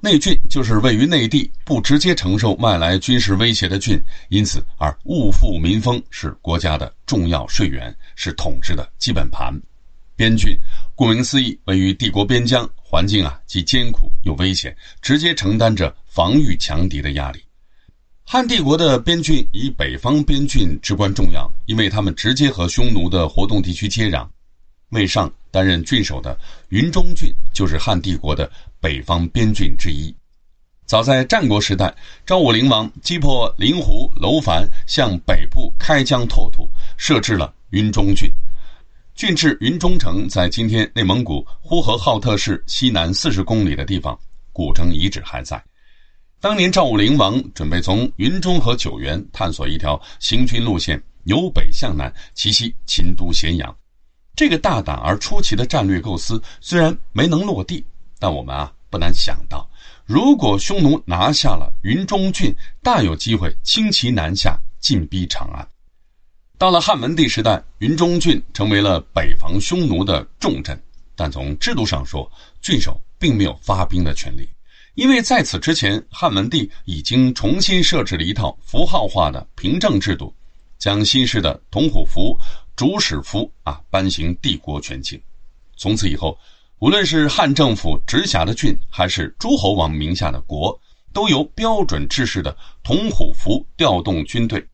A: 内郡就是位于内地，不直接承受外来军事威胁的郡，因此而物富民丰，是国家的重要税源，是统治的基本盘；边郡顾名思义，位于帝国边疆，环境啊既艰苦又危险，直接承担着防御强敌的压力。汉帝国的边郡以北方边郡至关重要，因为他们直接和匈奴的活动地区接壤。魏尚担任郡守的云中郡就是汉帝国的北方边郡之一。早在战国时代，赵武灵王击破灵狐楼烦，向北部开疆拓土，设置了云中郡。郡治云中城在今天内蒙古呼和浩特市西南四十公里的地方，古城遗址还在。当年赵武灵王准备从云中和九原探索一条行军路线，由北向南奇袭秦都咸阳。这个大胆而出奇的战略构思虽然没能落地，但我们啊不难想到，如果匈奴拿下了云中郡，大有机会轻骑南下进逼长安。到了汉文帝时代，云中郡成为了北防匈奴的重镇，但从制度上说，郡守并没有发兵的权利。因为在此之前，汉文帝已经重新设置了一套符号化的凭证制度，将新式的铜虎符、主使符啊颁行帝国全境。从此以后，无论是汉政府直辖的郡，还是诸侯王名下的国，都由标准制式的铜虎符调动军队。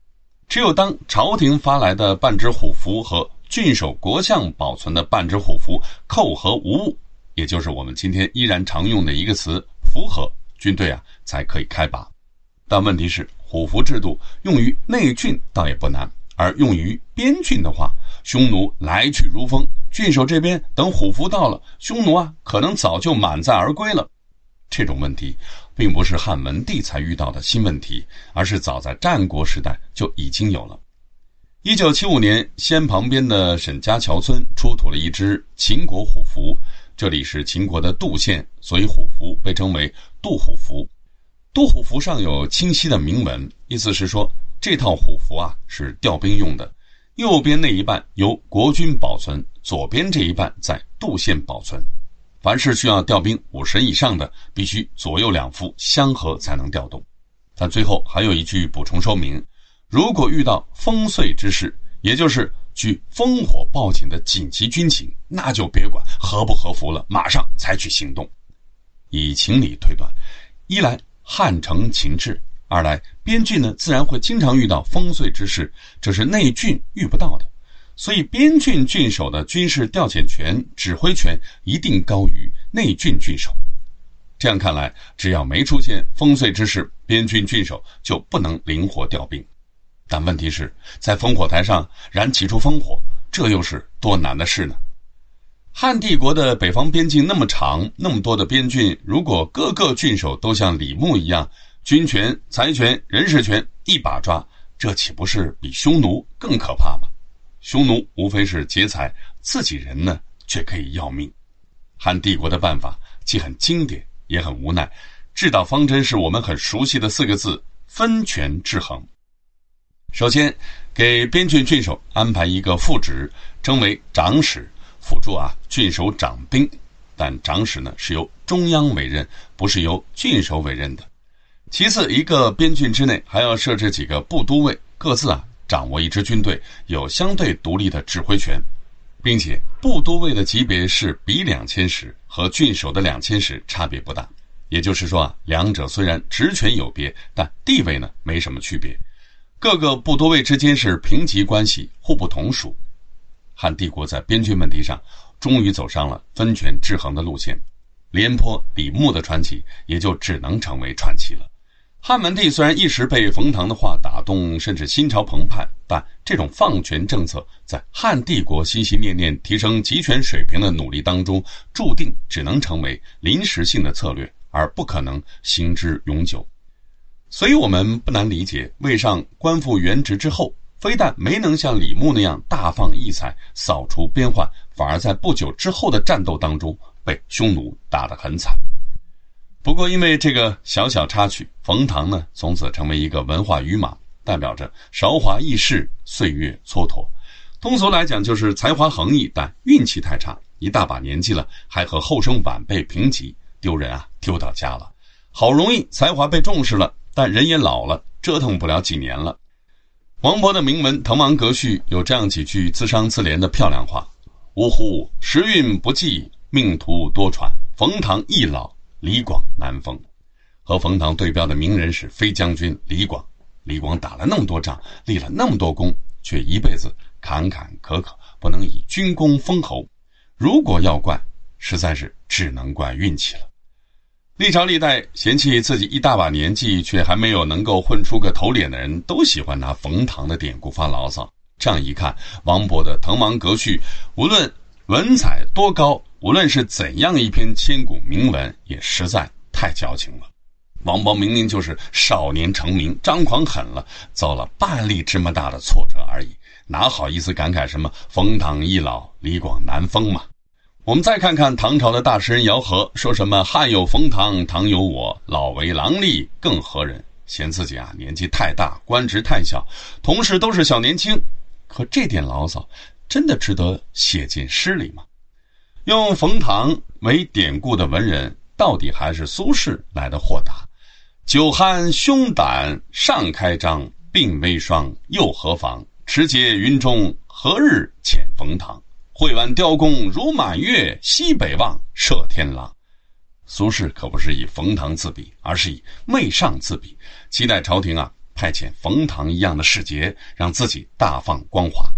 A: 只有当朝廷发来的半只虎符和郡守国相保存的半只虎符扣合无误，也就是我们今天依然常用的一个词。符合军队啊，才可以开拔。但问题是，虎符制度用于内郡倒也不难，而用于边郡的话，匈奴来去如风，郡守这边等虎符到了，匈奴啊可能早就满载而归了。这种问题并不是汉文帝才遇到的新问题，而是早在战国时代就已经有了。一九七五年，西安旁边的沈家桥村出土了一只秦国虎符。这里是秦国的杜县，所以虎符被称为杜虎符。杜虎符上有清晰的铭文，意思是说这套虎符啊是调兵用的。右边那一半由国君保存，左边这一半在杜县保存。凡是需要调兵五十以上的，必须左右两副相合才能调动。但最后还有一句补充说明：如果遇到烽燧之事，也就是据烽火报警的紧急军情，那就别管合不合符了，马上采取行动。以情理推断，一来汉城秦制，二来边郡呢自然会经常遇到烽燧之事，这是内郡遇不到的。所以，边郡郡守的军事调遣权、指挥权一定高于内郡郡守。这样看来，只要没出现烽燧之事，边郡郡守就不能灵活调兵。但问题是在烽火台上燃起出烽火，这又是多难的事呢？汉帝国的北方边境那么长，那么多的边郡，如果各个郡守都像李牧一样，军权、财权、人事权一把抓，这岂不是比匈奴更可怕吗？匈奴无非是劫财，自己人呢却可以要命。汉帝国的办法既很经典，也很无奈。治道方针是我们很熟悉的四个字：分权制衡。首先，给边郡郡守安排一个副职，称为长史，辅助啊郡守掌兵。但长史呢是由中央委任，不是由郡守委任的。其次，一个边郡之内还要设置几个部都尉，各自啊。掌握一支军队，有相对独立的指挥权，并且部都尉的级别是比两千石，和郡守的两千石差别不大。也就是说啊，两者虽然职权有别，但地位呢没什么区别。各个部都尉之间是平级关系，互不同属。汉帝国在边郡问题上终于走上了分权制衡的路线，廉颇、李牧的传奇也就只能成为传奇了。汉文帝虽然一时被冯唐的话打动，甚至心潮澎湃，但这种放权政策在汉帝国心心念念提升集权水平的努力当中，注定只能成为临时性的策略，而不可能行之永久。所以，我们不难理解，魏尚官复原职之后，非但没能像李牧那样大放异彩、扫除边患，反而在不久之后的战斗当中被匈奴打得很惨。不过，因为这个小小插曲，冯唐呢从此成为一个文化语码，代表着韶华易逝，岁月蹉跎。通俗来讲，就是才华横溢，但运气太差。一大把年纪了，还和后生晚辈平级，丢人啊，丢到家了。好容易才华被重视了，但人也老了，折腾不了几年了。王勃的名文《滕王阁序》有这样几句自伤自怜的漂亮话：“呜呼，时运不济，命途多舛。冯唐易老。”李广难封，和冯唐对标的名人是飞将军李广。李广打了那么多仗，立了那么多功，却一辈子坎坎坷坷，不能以军功封侯。如果要怪，实在是只能怪运气了。历朝历代嫌弃自己一大把年纪却还没有能够混出个头脸的人，都喜欢拿冯唐的典故发牢骚。这样一看，王勃的《滕王阁序》，无论文采多高。无论是怎样一篇千古名文，也实在太矫情了。王勃明明就是少年成名，张狂狠了，遭了半粒芝麻大的挫折而已，哪好意思感慨什么“冯唐易老，李广难封”嘛？我们再看看唐朝的大诗人姚和，说什么“汉有冯唐，唐有我，老为郎吏更何人”，嫌自己啊年纪太大，官职太小，同事都是小年轻。可这点牢骚，真的值得写进诗里吗？用冯唐为典故的文人，到底还是苏轼来的豁达。酒酣胸胆尚开张，鬓微霜又何妨？持节云中何日遣冯唐？会挽雕弓如满月，西北望，射天狼。苏轼可不是以冯唐自比，而是以媚上自比，期待朝廷啊派遣冯唐一样的使节，让自己大放光华。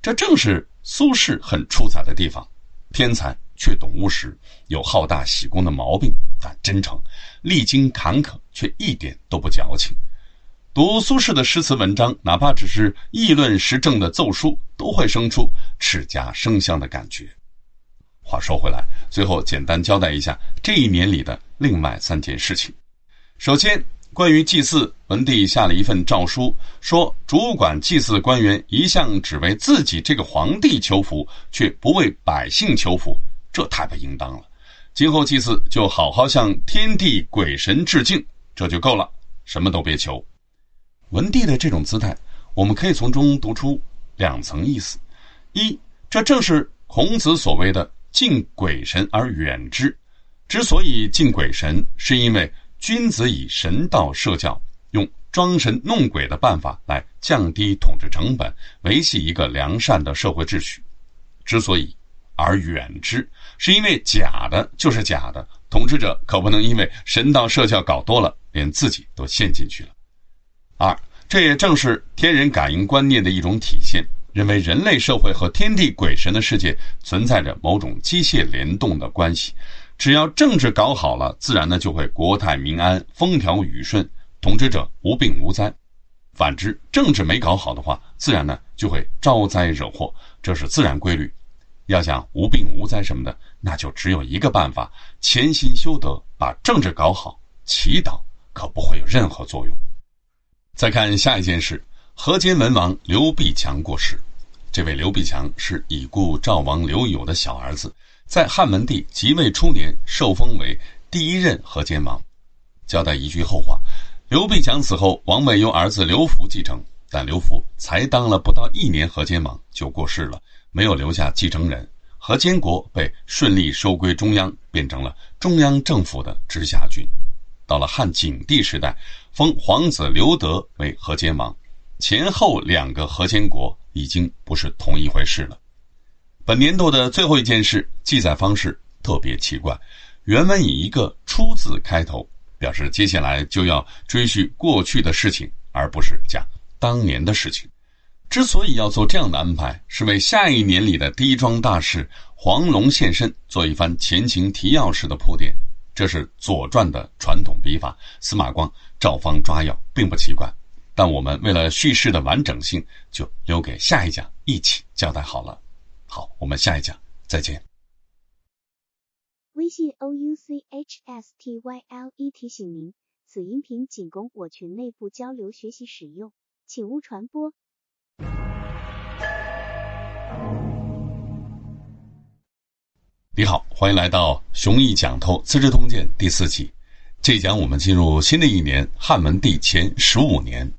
A: 这正是苏轼很出彩的地方。天才却懂务实，有好大喜功的毛病，但真诚，历经坎坷却一点都不矫情。读苏轼的诗词文章，哪怕只是议论时政的奏疏，都会生出齿颊生香的感觉。话说回来，最后简单交代一下这一年里的另外三件事情。首先，关于祭祀，文帝下了一份诏书，说主管祭祀官员一向只为自己这个皇帝求福，却不为百姓求福，这太不应当了。今后祭祀就好好向天地鬼神致敬，这就够了，什么都别求。文帝的这种姿态，我们可以从中读出两层意思：一，这正是孔子所谓的敬鬼神而远之。之所以敬鬼神，是因为君子以神道社教，用装神弄鬼的办法来降低统治成本，维系一个良善的社会秩序。之所以而远之，是因为假的就是假的，统治者可不能因为神道社教搞多了，连自己都陷进去了。二，这也正是天人感应观念的一种体现，认为人类社会和天地鬼神的世界存在着某种机械联动的关系。只要政治搞好了，自然呢就会国泰民安、风调雨顺，统治者无病无灾；反之，政治没搞好的话，自然呢就会招灾惹祸，这是自然规律。要想无病无灾什么的，那就只有一个办法：潜心修德，把政治搞好。祈祷可不会有任何作用。再看下一件事，河间文王刘必强过世。这位刘必强是已故赵王刘友的小儿子。在汉文帝即位初年，受封为第一任河间王。交代一句后话：刘必强死后，王位由儿子刘福继承，但刘福才当了不到一年河间王就过世了，没有留下继承人。河间国被顺利收归中央，变成了中央政府的直辖郡。到了汉景帝时代，封皇子刘德为河间王，前后两个河间国已经不是同一回事了。本年度的最后一件事，记载方式特别奇怪。原文以一个“出”字开头，表示接下来就要追叙过去的事情，而不是讲当年的事情。之所以要做这样的安排，是为下一年里的第一桩大事黄龙现身做一番前情提要式的铺垫。这是《左传》的传统笔法，司马光照方抓药，并不奇怪。但我们为了叙事的完整性，就留给下一讲一起交代好了。好，我们下一讲再见。
B: 微信 o u c h s t y l e 提醒您，此音频仅供我群内部交流学习使用，请勿传播。
A: 你好，欢迎来到雄毅讲透《资治通鉴》第四期。这一讲我们进入新的一年汉文帝前十五年。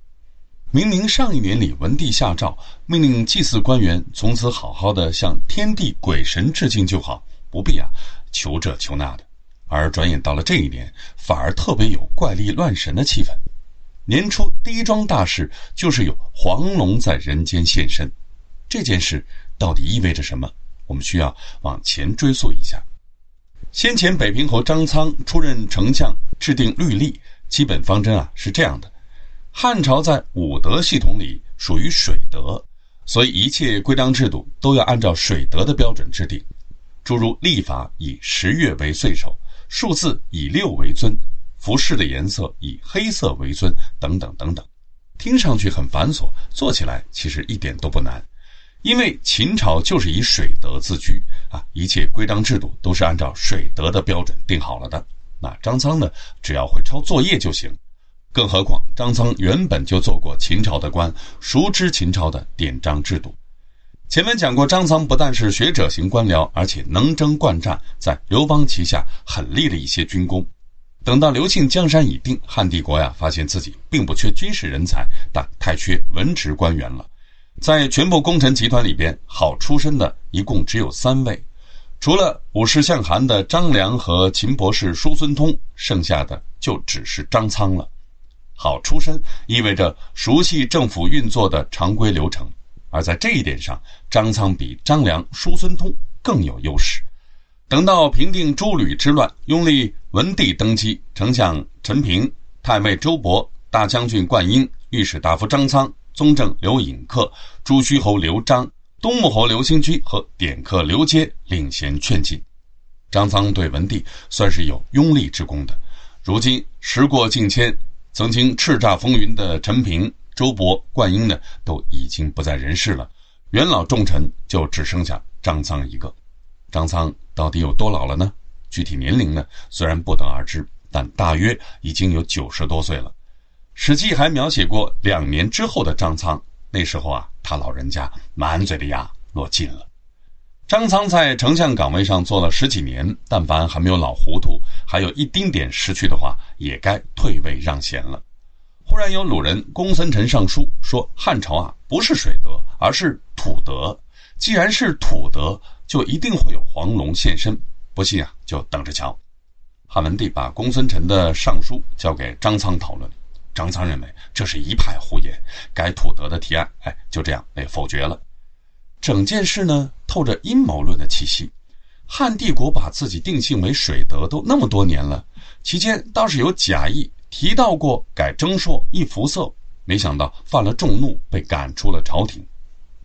A: 明明上一年里文帝下诏命令祭祀官员从此好好的向天地鬼神致敬就好，不必啊求这求那的。而转眼到了这一年，反而特别有怪力乱神的气氛。年初第一桩大事就是有黄龙在人间现身，这件事到底意味着什么？我们需要往前追溯一下。先前北平侯张苍出任丞相，制定律例，基本方针啊是这样的。汉朝在五德系统里属于水德，所以一切规章制度都要按照水德的标准制定。诸如历法以十月为岁首，数字以六为尊，服饰的颜色以黑色为尊，等等等等。听上去很繁琐，做起来其实一点都不难。因为秦朝就是以水德自居啊，一切规章制度都是按照水德的标准定好了的。那张苍呢，只要会抄作业就行。更何况，张苍原本就做过秦朝的官，熟知秦朝的典章制度。前面讲过，张苍不但是学者型官僚，而且能征惯战，在刘邦旗下很立了一些军功。等到刘庆江山已定，汉帝国呀，发现自己并不缺军事人才，但太缺文职官员了。在全部功臣集团里边，好出身的一共只有三位，除了武士向韩的张良和秦博士叔孙通，剩下的就只是张苍了。好出身意味着熟悉政府运作的常规流程，而在这一点上，张苍比张良、叔孙通更有优势。等到平定诸吕之乱，拥立文帝登基，丞相陈平、太尉周勃、大将军灌婴、御史大夫张苍、宗正刘隐克、朱虚侯刘章、东穆侯刘兴居和典客刘阶领衔劝进，张苍对文帝算是有拥立之功的。如今时过境迁。曾经叱咤风云的陈平、周勃、灌婴呢，都已经不在人世了。元老重臣就只剩下张苍一个。张苍到底有多老了呢？具体年龄呢，虽然不得而知，但大约已经有九十多岁了。《史记》还描写过两年之后的张苍，那时候啊，他老人家满嘴的牙落尽了。张苍在丞相岗位上做了十几年，但凡还没有老糊涂，还有一丁点失去的话，也该退位让贤了。忽然有鲁人公孙臣上书说，汉朝啊不是水德，而是土德。既然是土德，就一定会有黄龙现身。不信啊，就等着瞧。汉文帝把公孙臣的上书交给张苍讨论，张苍认为这是一派胡言，该土德的提案，哎，就这样被否决了。整件事呢，透着阴谋论的气息。汉帝国把自己定性为水德都那么多年了，期间倒是有贾谊提到过改征朔易服色，没想到犯了众怒，被赶出了朝廷。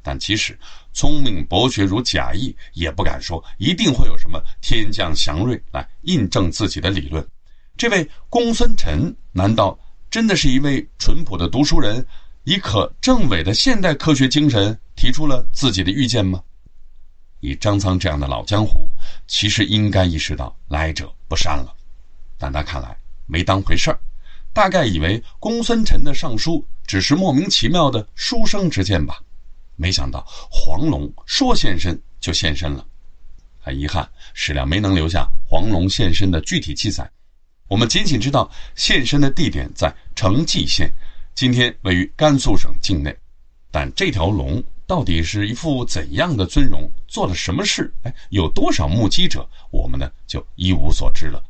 A: 但其实聪明博学如贾谊，也不敢说一定会有什么天降祥瑞来印证自己的理论。这位公孙琛难道真的是一位淳朴的读书人，以可证伪的现代科学精神提出了自己的预见吗？以张苍这样的老江湖，其实应该意识到来者不善了，但他看来没当回事儿，大概以为公孙琛的上书只是莫名其妙的书生之见吧。没想到黄龙说现身就现身了，很遗憾，史料没能留下黄龙现身的具体记载。我们仅仅知道现身的地点在成纪县，今天位于甘肃省境内。但这条龙到底是一副怎样的尊容，做了什么事？哎，有多少目击者？我们呢就一无所知了。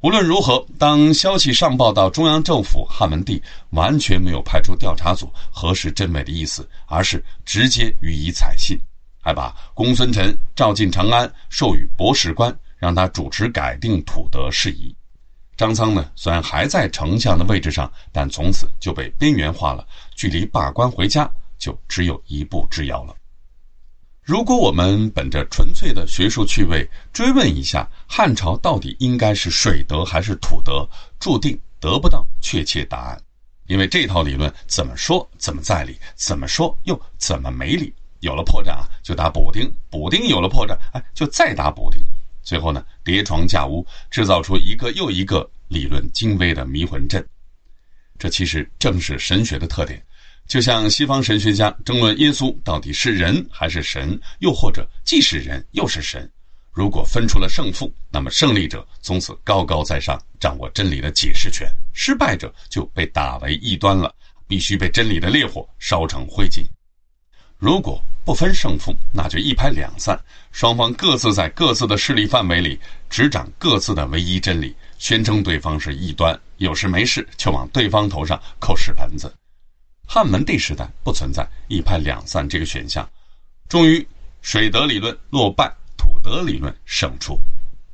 A: 无论如何，当消息上报到中央政府，汉文帝完全没有派出调查组核实真伪的意思，而是直接予以采信，还把公孙琛召进长安，授予博士官，让他主持改定土德事宜。张苍呢，虽然还在丞相的位置上，但从此就被边缘化了，距离罢官回家就只有一步之遥了。如果我们本着纯粹的学术趣味追问一下汉朝到底应该是水德还是土德，注定得不到确切答案，因为这套理论怎么说怎么在理，怎么说又怎么没理，有了破绽啊就打补丁，补丁有了破绽，哎就再打补丁，最后呢叠床架屋，制造出一个又一个理论精微的迷魂阵，这其实正是神学的特点。就像西方神学家争论耶稣到底是人还是神，又或者既是人又是神，如果分出了胜负，那么胜利者从此高高在上，掌握真理的解释权；失败者就被打为异端了，必须被真理的烈火烧成灰烬。如果不分胜负，那就一拍两散，双方各自在各自的势力范围里执掌各自的唯一真理，宣称对方是异端，有事没事就往对方头上扣屎盆子。汉文帝时代不存在一拍两散这个选项，终于水德理论落败，土德理论胜出。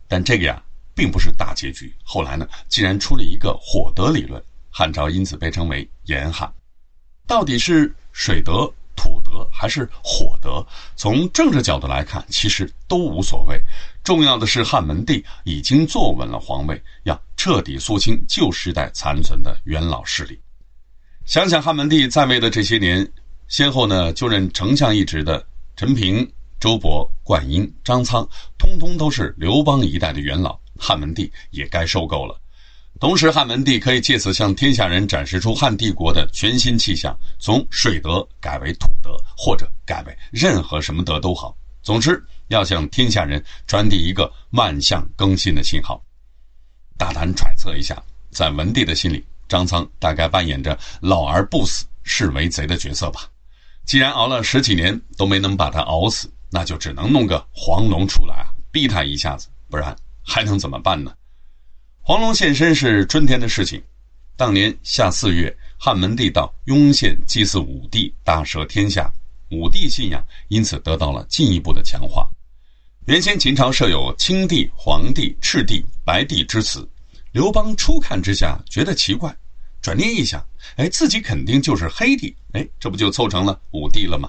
A: 但这个呀，并不是大结局。后来呢，竟然出了一个火德理论，汉朝因此被称为严汉。到底是水德、土德还是火德？从政治角度来看，其实都无所谓。重要的是汉文帝已经坐稳了皇位，要彻底肃清旧时代残存的元老势力。想想汉文帝在位的这些年，先后呢就任丞相一职的陈平、周勃、灌婴、张苍，通通都是刘邦一代的元老，汉文帝也该受够了。同时，汉文帝可以借此向天下人展示出汉帝国的全新气象，从水德改为土德，或者改为任何什么德都好。总之，要向天下人传递一个万象更新的信号。大胆揣测一下，在文帝的心里。张苍大概扮演着老而不死是为贼的角色吧。既然熬了十几年都没能把他熬死，那就只能弄个黄龙出来啊，逼他一下子，不然还能怎么办呢？黄龙现身是春天的事情。当年夏四月，汉文帝到雍县祭祀武帝，大赦天下，武帝信仰因此得到了进一步的强化。原先秦朝设有青帝、黄帝、赤帝、白帝之词，刘邦初看之下觉得奇怪。转念一想，哎，自己肯定就是黑帝，哎，这不就凑成了武帝了吗？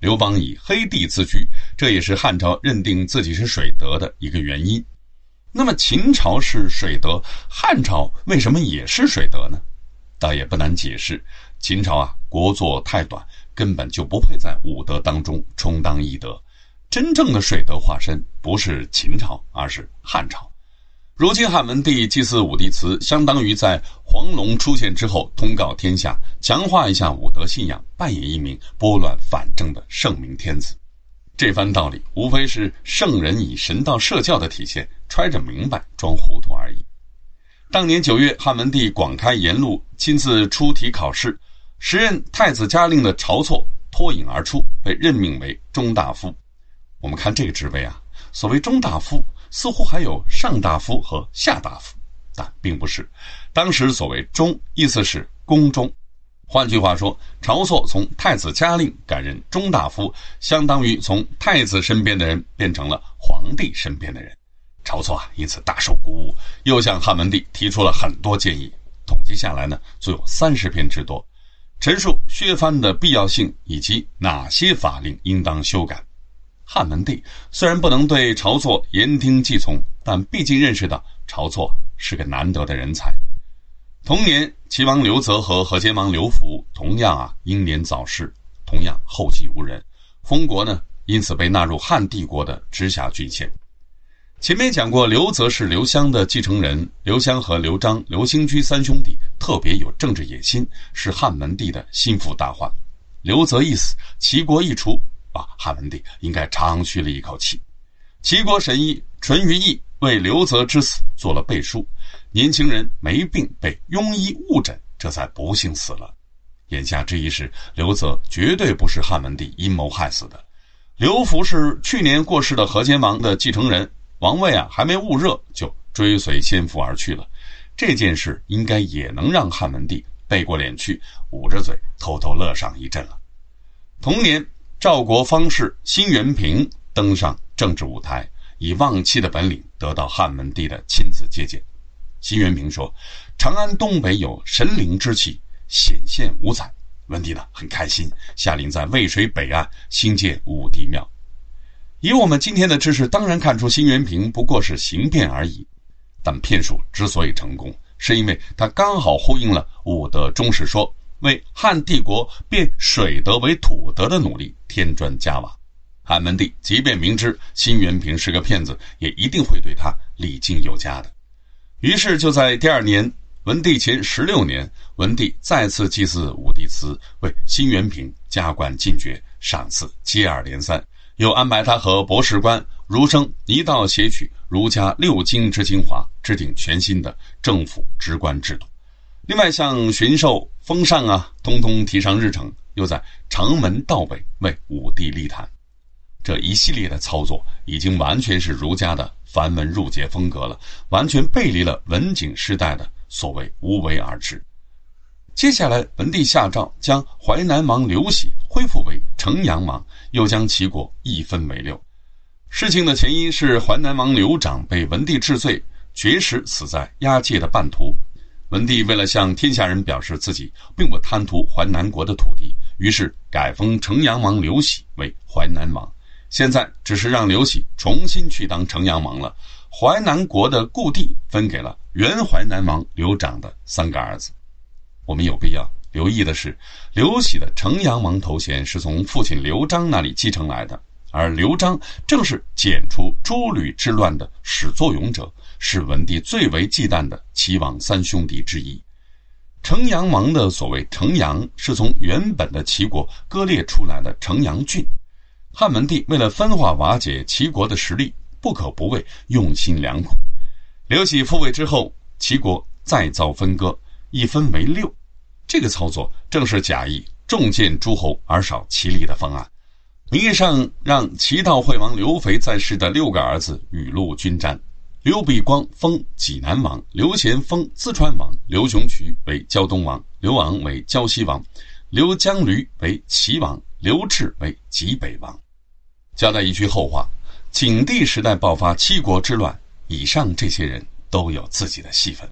A: 刘邦以黑帝自居，这也是汉朝认定自己是水德的一个原因。那么秦朝是水德，汉朝为什么也是水德呢？倒也不难解释，秦朝啊，国祚太短，根本就不配在五德当中充当一德。真正的水德化身不是秦朝，而是汉朝。如今汉文帝祭祀武帝祠，相当于在黄龙出现之后通告天下，强化一下武德信仰，扮演一名拨乱反正的圣明天子。这番道理无非是圣人以神道设教的体现，揣着明白装糊涂而已。当年九月，汉文帝广开言路，亲自出题考试，时任太子嘉令的晁错脱颖而出，被任命为中大夫。我们看这个职位啊，所谓中大夫，似乎还有上大夫和下大夫，但并不是。当时所谓中，意思是宫中。换句话说，晁错从太子嘉令改任中大夫，相当于从太子身边的人变成了皇帝身边的人。晁错啊，因此大受鼓舞，又向汉文帝提出了很多建议。统计下来呢，足有三十篇之多，陈述削藩的必要性以及哪些法令应当修改。汉文帝虽然不能对晁错言听计从，但毕竟认识到晁错是个难得的人才。同年，齐王刘泽和河间王刘福同样啊英年早逝，同样后继无人，封国呢因此被纳入汉帝国的直辖郡县。前面讲过，刘泽是刘襄的继承人，刘襄和刘璋、刘兴居三兄弟特别有政治野心，是汉文帝的心腹大患。刘泽一死，齐国一除，啊，汉文帝应该长吁了一口气。齐国神医淳于意为刘泽之死做了背书。年轻人没病被庸医误诊，这才不幸死了。眼下之意是，刘泽绝对不是汉文帝阴谋害死的。刘福是去年过世的河间王的继承人，王位啊还没捂热就追随先父而去了。这件事应该也能让汉文帝背过脸去，捂着嘴偷偷乐上一阵了。同年，赵国方士辛元平登上政治舞台，以望气的本领得到汉文帝的亲自接见。辛元平说：“长安东北有神灵之气，显现五彩。”文帝呢很开心，下令在渭水北岸兴建武帝庙。以我们今天的知识，当然看出辛元平不过是行骗而已。但骗术之所以成功，是因为他刚好呼应了武德中史说为汉帝国变水德为土德的努力添砖加瓦。汉文帝即便明知辛元平是个骗子，也一定会对他礼敬有加的。于是就在第二年，文帝前十六年，文帝再次祭祀武帝祠，为辛元平加冠进爵，赏赐接二连三，又安排他和博士官儒生一道写取儒家六经之精华，制定全新的政府职官制度。另外，像巡狩、封禅啊，通通提上日程，又在城门道北为武帝立坛。这一系列的操作，已经完全是儒家的。繁文缛节风格了，完全背离了文景时代的所谓无为而治。接下来，文帝下诏将淮南王刘喜恢复为城阳王，又将齐国一分为六。事情的前因是淮南王刘长被文帝治罪，绝食死在押解的半途。文帝为了向天下人表示自己并不贪图淮南国的土地，于是改封城阳王刘喜为淮南王。现在只是让刘喜重新去当城阳王了，淮南国的故地分给了原淮南王刘长的三个儿子。我们有必要留意的是，刘喜的城阳王头衔是从父亲刘璋那里继承来的，而刘璋正是剪除诸吕之乱的始作俑者，是文帝最为忌惮的齐王三兄弟之一。城阳王的所谓城阳，是从原本的齐国割裂出来的城阳郡。汉文帝为了分化瓦解齐国的实力，不可不谓用心良苦。刘喜复位之后，齐国再遭分割，一分为六。这个操作正是假意重建诸侯而少齐力的方案，名义上让齐悼惠王刘肥在世的六个儿子雨露均沾。刘比光封济南王，刘贤封淄川王，刘雄渠为胶东王，刘昂为胶西王，刘江驴为齐王。刘炽为济北王，交代一句后话：景帝时代爆发七国之乱，以上这些人都有自己的戏份。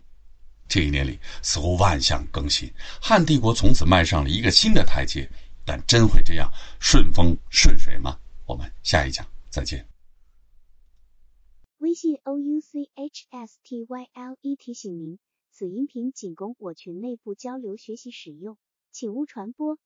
A: 这一年里，似乎万象更新，汉帝国从此迈上了一个新的台阶。但真会这样顺风顺水吗？我们下一讲再见。
B: 微信 o u c h s t y l e 提醒您，此音频仅供我群内部交流学习使用，请勿传播。